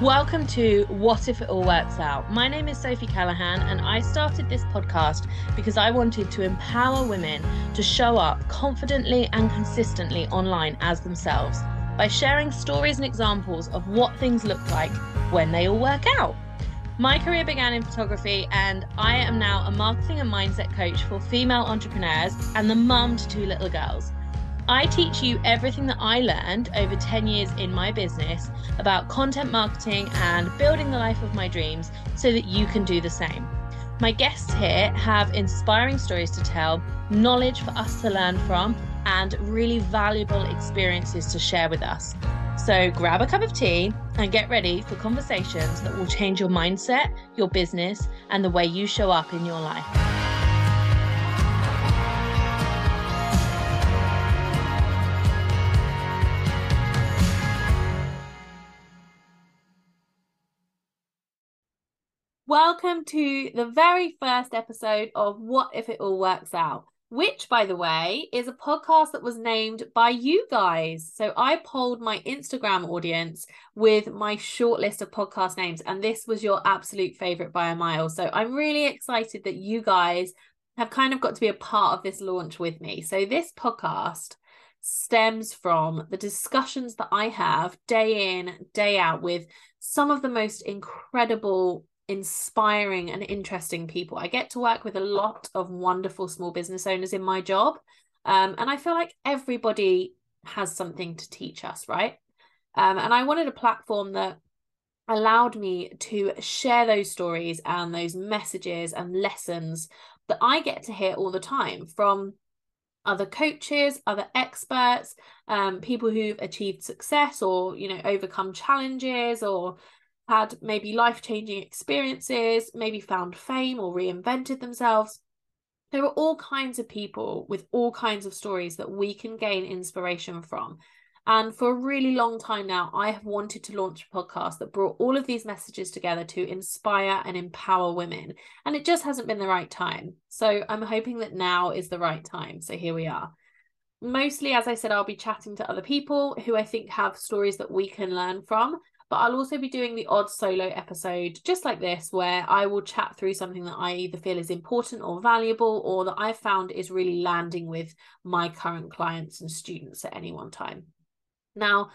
Welcome to What If It All Works Out. My name is Sophie Callahan, and I started this podcast because I wanted to empower women to show up confidently and consistently online as themselves by sharing stories and examples of what things look like when they all work out. My career began in photography, and I am now a marketing and mindset coach for female entrepreneurs and the mum to two little girls. I teach you everything that I learned over 10 years in my business about content marketing and building the life of my dreams so that you can do the same. My guests here have inspiring stories to tell, knowledge for us to learn from, and really valuable experiences to share with us. So grab a cup of tea and get ready for conversations that will change your mindset, your business, and the way you show up in your life. Welcome to the very first episode of What If It All Works Out, which, by the way, is a podcast that was named by you guys. So I polled my Instagram audience with my short list of podcast names, and this was your absolute favorite by a mile. So I'm really excited that you guys have kind of got to be a part of this launch with me. So this podcast stems from the discussions that I have day in, day out with some of the most incredible inspiring and interesting people. I get to work with a lot of wonderful small business owners in my job. Um, and I feel like everybody has something to teach us, right? Um, and I wanted a platform that allowed me to share those stories and those messages and lessons that I get to hear all the time from other coaches, other experts, um, people who've achieved success or, you know, overcome challenges or had maybe life changing experiences, maybe found fame or reinvented themselves. There are all kinds of people with all kinds of stories that we can gain inspiration from. And for a really long time now, I have wanted to launch a podcast that brought all of these messages together to inspire and empower women. And it just hasn't been the right time. So I'm hoping that now is the right time. So here we are. Mostly, as I said, I'll be chatting to other people who I think have stories that we can learn from but I'll also be doing the odd solo episode just like this, where I will chat through something that I either feel is important or valuable, or that I've found is really landing with my current clients and students at any one time. Now,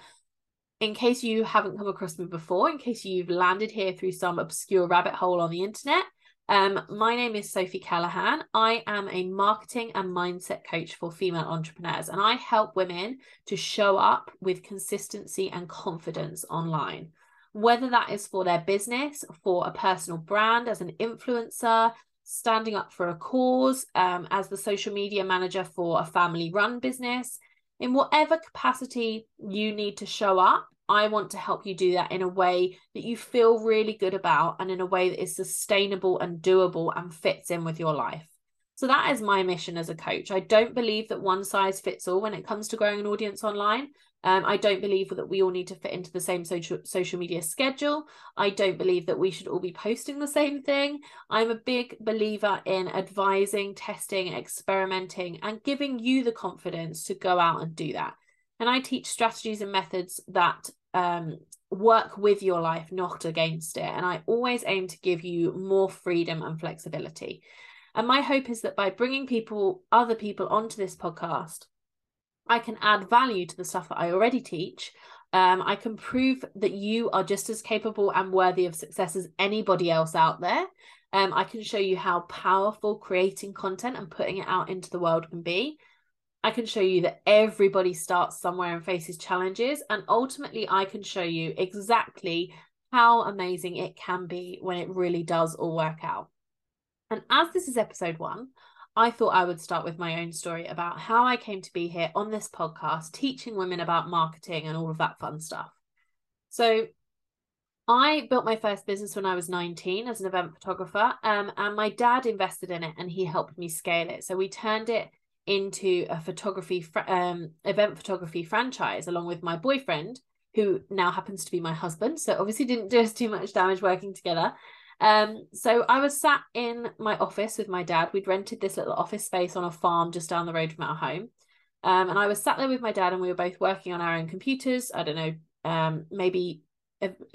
in case you haven't come across me before, in case you've landed here through some obscure rabbit hole on the internet, um, my name is Sophie Callahan. I am a marketing and mindset coach for female entrepreneurs, and I help women to show up with consistency and confidence online. Whether that is for their business, for a personal brand, as an influencer, standing up for a cause, um, as the social media manager for a family run business, in whatever capacity you need to show up, I want to help you do that in a way that you feel really good about and in a way that is sustainable and doable and fits in with your life. So that is my mission as a coach. I don't believe that one size fits all when it comes to growing an audience online. Um, I don't believe that we all need to fit into the same social social media schedule. I don't believe that we should all be posting the same thing. I'm a big believer in advising, testing, experimenting, and giving you the confidence to go out and do that. And I teach strategies and methods that um, work with your life, not against it. And I always aim to give you more freedom and flexibility. And my hope is that by bringing people, other people onto this podcast, I can add value to the stuff that I already teach. Um, I can prove that you are just as capable and worthy of success as anybody else out there. Um, I can show you how powerful creating content and putting it out into the world can be. I can show you that everybody starts somewhere and faces challenges. And ultimately, I can show you exactly how amazing it can be when it really does all work out. And as this is episode one, I thought I would start with my own story about how I came to be here on this podcast, teaching women about marketing and all of that fun stuff. So, I built my first business when I was 19 as an event photographer, um, and my dad invested in it and he helped me scale it. So, we turned it into a photography um event photography franchise along with my boyfriend who now happens to be my husband so obviously didn't do us too much damage working together um so i was sat in my office with my dad we'd rented this little office space on a farm just down the road from our home um and i was sat there with my dad and we were both working on our own computers i don't know um maybe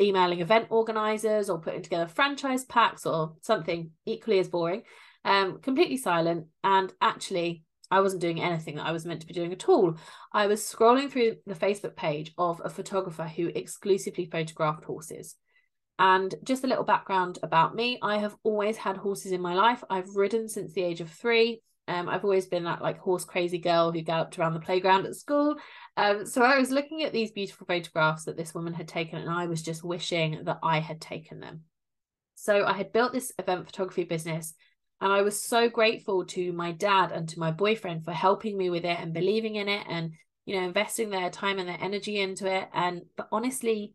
emailing event organizers or putting together franchise packs or something equally as boring. Um, completely silent. And actually, I wasn't doing anything that I was meant to be doing at all. I was scrolling through the Facebook page of a photographer who exclusively photographed horses. And just a little background about me I have always had horses in my life. I've ridden since the age of three. Um, I've always been that like horse crazy girl who galloped around the playground at school. Um, so I was looking at these beautiful photographs that this woman had taken, and I was just wishing that I had taken them. So I had built this event photography business, and I was so grateful to my dad and to my boyfriend for helping me with it and believing in it and you know investing their time and their energy into it. And but honestly,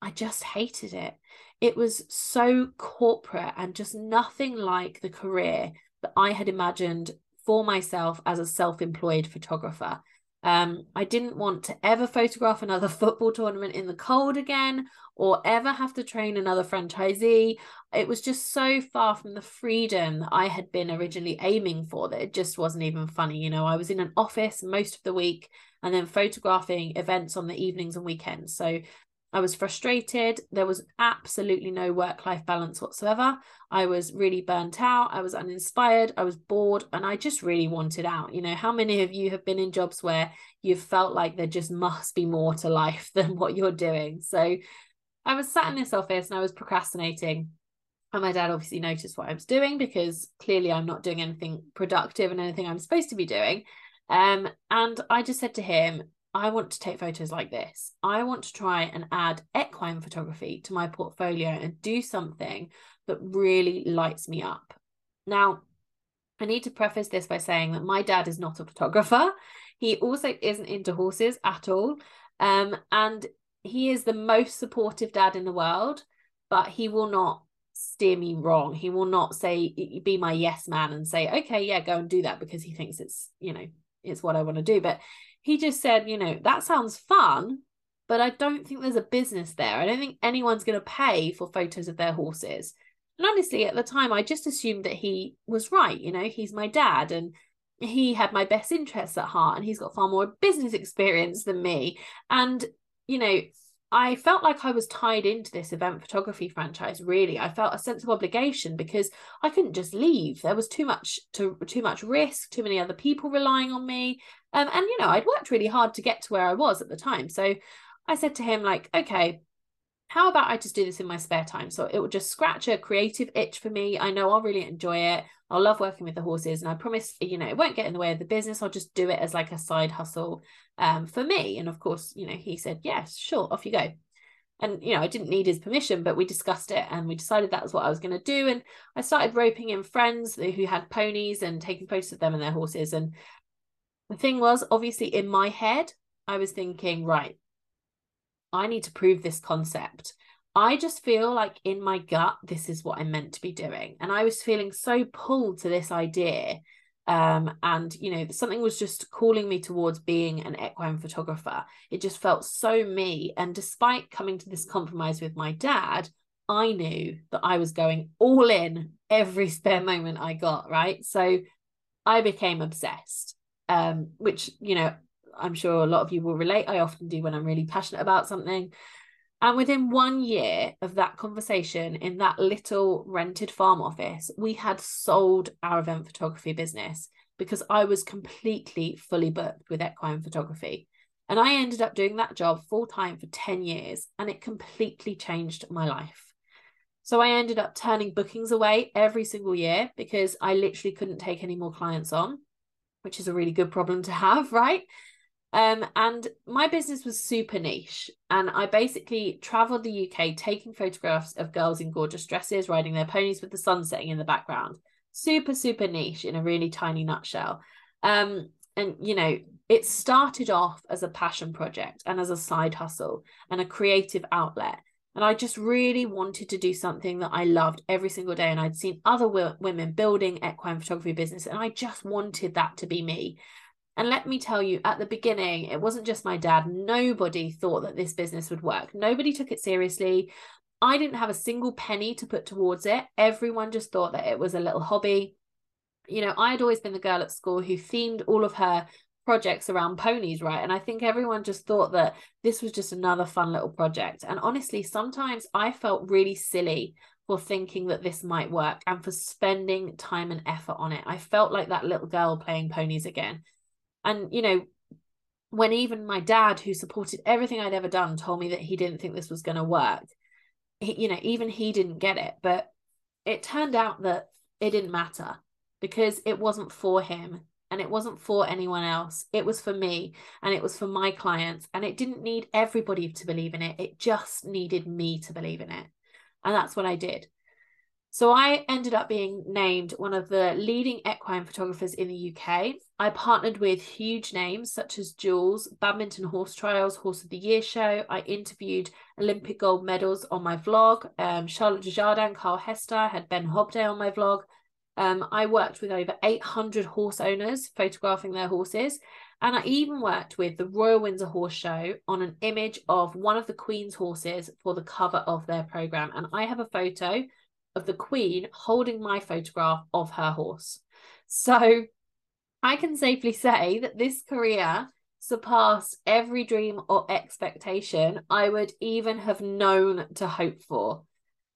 I just hated it. It was so corporate and just nothing like the career that I had imagined for myself as a self employed photographer. Um, I didn't want to ever photograph another football tournament in the cold again or ever have to train another franchisee. It was just so far from the freedom that I had been originally aiming for that it just wasn't even funny. You know, I was in an office most of the week and then photographing events on the evenings and weekends. So I was frustrated. There was absolutely no work life balance whatsoever. I was really burnt out. I was uninspired. I was bored and I just really wanted out. You know, how many of you have been in jobs where you've felt like there just must be more to life than what you're doing? So I was sat in this office and I was procrastinating. And my dad obviously noticed what I was doing because clearly I'm not doing anything productive and anything I'm supposed to be doing. Um, and I just said to him, I want to take photos like this. I want to try and add equine photography to my portfolio and do something that really lights me up. Now, I need to preface this by saying that my dad is not a photographer. He also isn't into horses at all. Um, and he is the most supportive dad in the world, but he will not steer me wrong. He will not say, be my yes man and say, okay, yeah, go and do that because he thinks it's, you know, it's what I want to do. But he just said, you know, that sounds fun, but I don't think there's a business there. I don't think anyone's going to pay for photos of their horses. And honestly, at the time, I just assumed that he was right. You know, he's my dad and he had my best interests at heart and he's got far more business experience than me. And, you know, I felt like I was tied into this event photography franchise really. I felt a sense of obligation because I couldn't just leave. There was too much to too much risk, too many other people relying on me. Um, and you know, I'd worked really hard to get to where I was at the time. So I said to him like, "Okay, how about I just do this in my spare time? So it will just scratch a creative itch for me. I know I'll really enjoy it. I'll love working with the horses. And I promise, you know, it won't get in the way of the business. I'll just do it as like a side hustle um, for me. And of course, you know, he said, yes, sure, off you go. And, you know, I didn't need his permission, but we discussed it and we decided that was what I was going to do. And I started roping in friends who had ponies and taking photos of them and their horses. And the thing was, obviously, in my head, I was thinking, right, I need to prove this concept. I just feel like in my gut, this is what I'm meant to be doing. And I was feeling so pulled to this idea. Um, and you know, something was just calling me towards being an equine photographer. It just felt so me. And despite coming to this compromise with my dad, I knew that I was going all in every spare moment I got, right? So I became obsessed. Um, which, you know, I'm sure a lot of you will relate. I often do when I'm really passionate about something. And within one year of that conversation in that little rented farm office, we had sold our event photography business because I was completely fully booked with equine photography. And I ended up doing that job full time for 10 years, and it completely changed my life. So I ended up turning bookings away every single year because I literally couldn't take any more clients on, which is a really good problem to have, right? Um, and my business was super niche. And I basically traveled the UK taking photographs of girls in gorgeous dresses riding their ponies with the sun setting in the background. Super, super niche in a really tiny nutshell. Um, and, you know, it started off as a passion project and as a side hustle and a creative outlet. And I just really wanted to do something that I loved every single day. And I'd seen other women building equine photography business, and I just wanted that to be me. And let me tell you, at the beginning, it wasn't just my dad. Nobody thought that this business would work. Nobody took it seriously. I didn't have a single penny to put towards it. Everyone just thought that it was a little hobby. You know, I had always been the girl at school who themed all of her projects around ponies, right? And I think everyone just thought that this was just another fun little project. And honestly, sometimes I felt really silly for thinking that this might work and for spending time and effort on it. I felt like that little girl playing ponies again. And, you know, when even my dad, who supported everything I'd ever done, told me that he didn't think this was going to work, he, you know, even he didn't get it. But it turned out that it didn't matter because it wasn't for him and it wasn't for anyone else. It was for me and it was for my clients. And it didn't need everybody to believe in it, it just needed me to believe in it. And that's what I did. So I ended up being named one of the leading equine photographers in the UK. I partnered with huge names such as Joules, Badminton Horse Trials, Horse of the Year show. I interviewed Olympic gold medals on my vlog. Um, Charlotte Dujardin, Carl Hester, had Ben Hobday on my vlog. Um, I worked with over 800 horse owners photographing their horses. And I even worked with the Royal Windsor Horse Show on an image of one of the Queen's horses for the cover of their programme. And I have a photo of the Queen holding my photograph of her horse. So I can safely say that this career surpassed every dream or expectation I would even have known to hope for.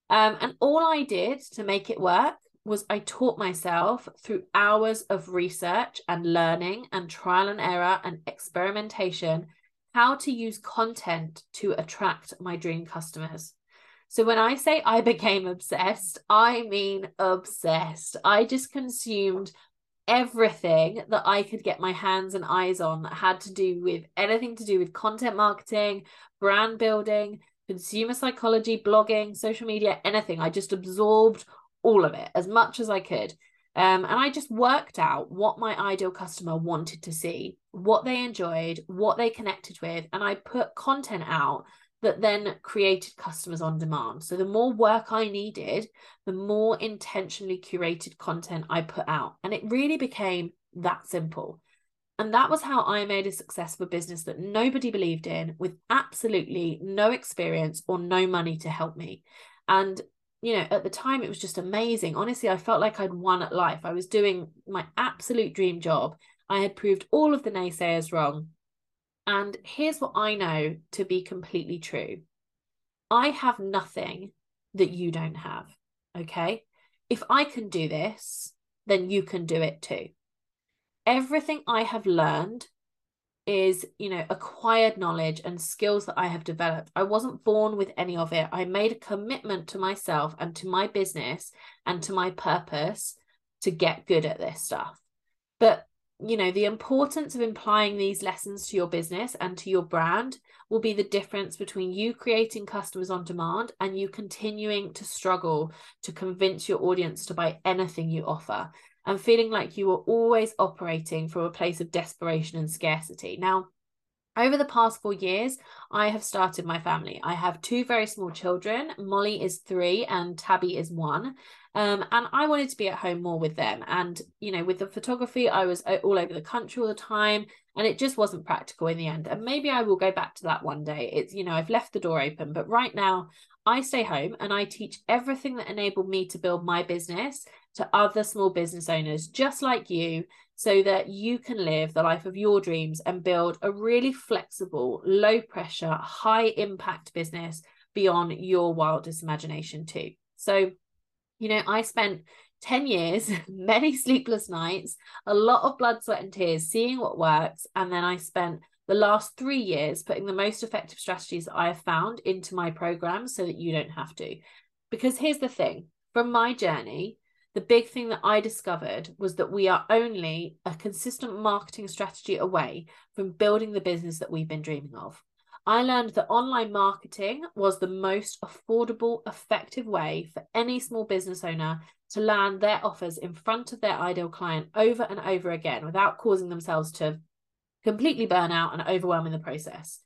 Um, and all I did to make it work was I taught myself through hours of research and learning and trial and error and experimentation how to use content to attract my dream customers. So when I say I became obsessed, I mean obsessed. I just consumed everything that I could get my hands and eyes on that had to do with anything to do with content marketing, brand building, consumer psychology, blogging, social media, anything. I just absorbed all of it as much as I could. Um, and I just worked out what my ideal customer wanted to see, what they enjoyed, what they connected with, and I put content out that then created customers on demand. So the more work I needed, the more intentionally curated content I put out. And it really became that simple. And that was how I made a successful business that nobody believed in with absolutely no experience or no money to help me. And you know, at the time it was just amazing. Honestly, I felt like I'd won at life. I was doing my absolute dream job. I had proved all of the naysayers wrong. And here's what I know to be completely true I have nothing that you don't have. Okay. If I can do this, then you can do it too. Everything I have learned is you know acquired knowledge and skills that i have developed i wasn't born with any of it i made a commitment to myself and to my business and to my purpose to get good at this stuff but you know the importance of implying these lessons to your business and to your brand will be the difference between you creating customers on demand and you continuing to struggle to convince your audience to buy anything you offer and feeling like you are always operating from a place of desperation and scarcity. Now, over the past four years, I have started my family. I have two very small children. Molly is three and Tabby is one. Um, and I wanted to be at home more with them. And, you know, with the photography, I was uh, all over the country all the time and it just wasn't practical in the end. And maybe I will go back to that one day. It's, you know, I've left the door open, but right now I stay home and I teach everything that enabled me to build my business to other small business owners just like you so that you can live the life of your dreams and build a really flexible, low pressure, high impact business beyond your wildest imagination, too. So, you know, I spent 10 years, many sleepless nights, a lot of blood, sweat, and tears seeing what works. And then I spent the last three years putting the most effective strategies that I have found into my program so that you don't have to. Because here's the thing from my journey, the big thing that I discovered was that we are only a consistent marketing strategy away from building the business that we've been dreaming of. I learned that online marketing was the most affordable, effective way for any small business owner to land their offers in front of their ideal client over and over again without causing themselves to completely burn out and overwhelm in the process.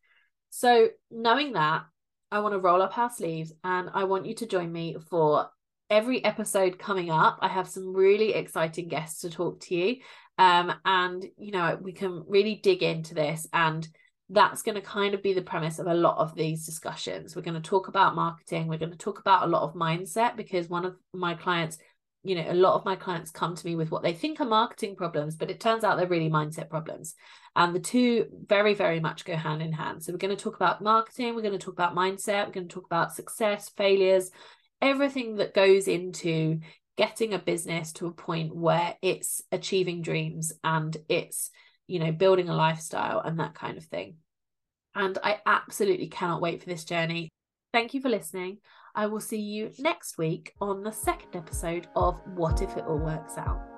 So, knowing that, I want to roll up our sleeves and I want you to join me for every episode coming up. I have some really exciting guests to talk to you. Um, and, you know, we can really dig into this. And that's going to kind of be the premise of a lot of these discussions. We're going to talk about marketing. We're going to talk about a lot of mindset because one of my clients you know, a lot of my clients come to me with what they think are marketing problems, but it turns out they're really mindset problems. And the two very, very much go hand in hand. So we're going to talk about marketing, we're going to talk about mindset, we're going to talk about success, failures, everything that goes into getting a business to a point where it's achieving dreams and it's, you know, building a lifestyle and that kind of thing. And I absolutely cannot wait for this journey. Thank you for listening. I will see you next week on the second episode of What If It All Works Out.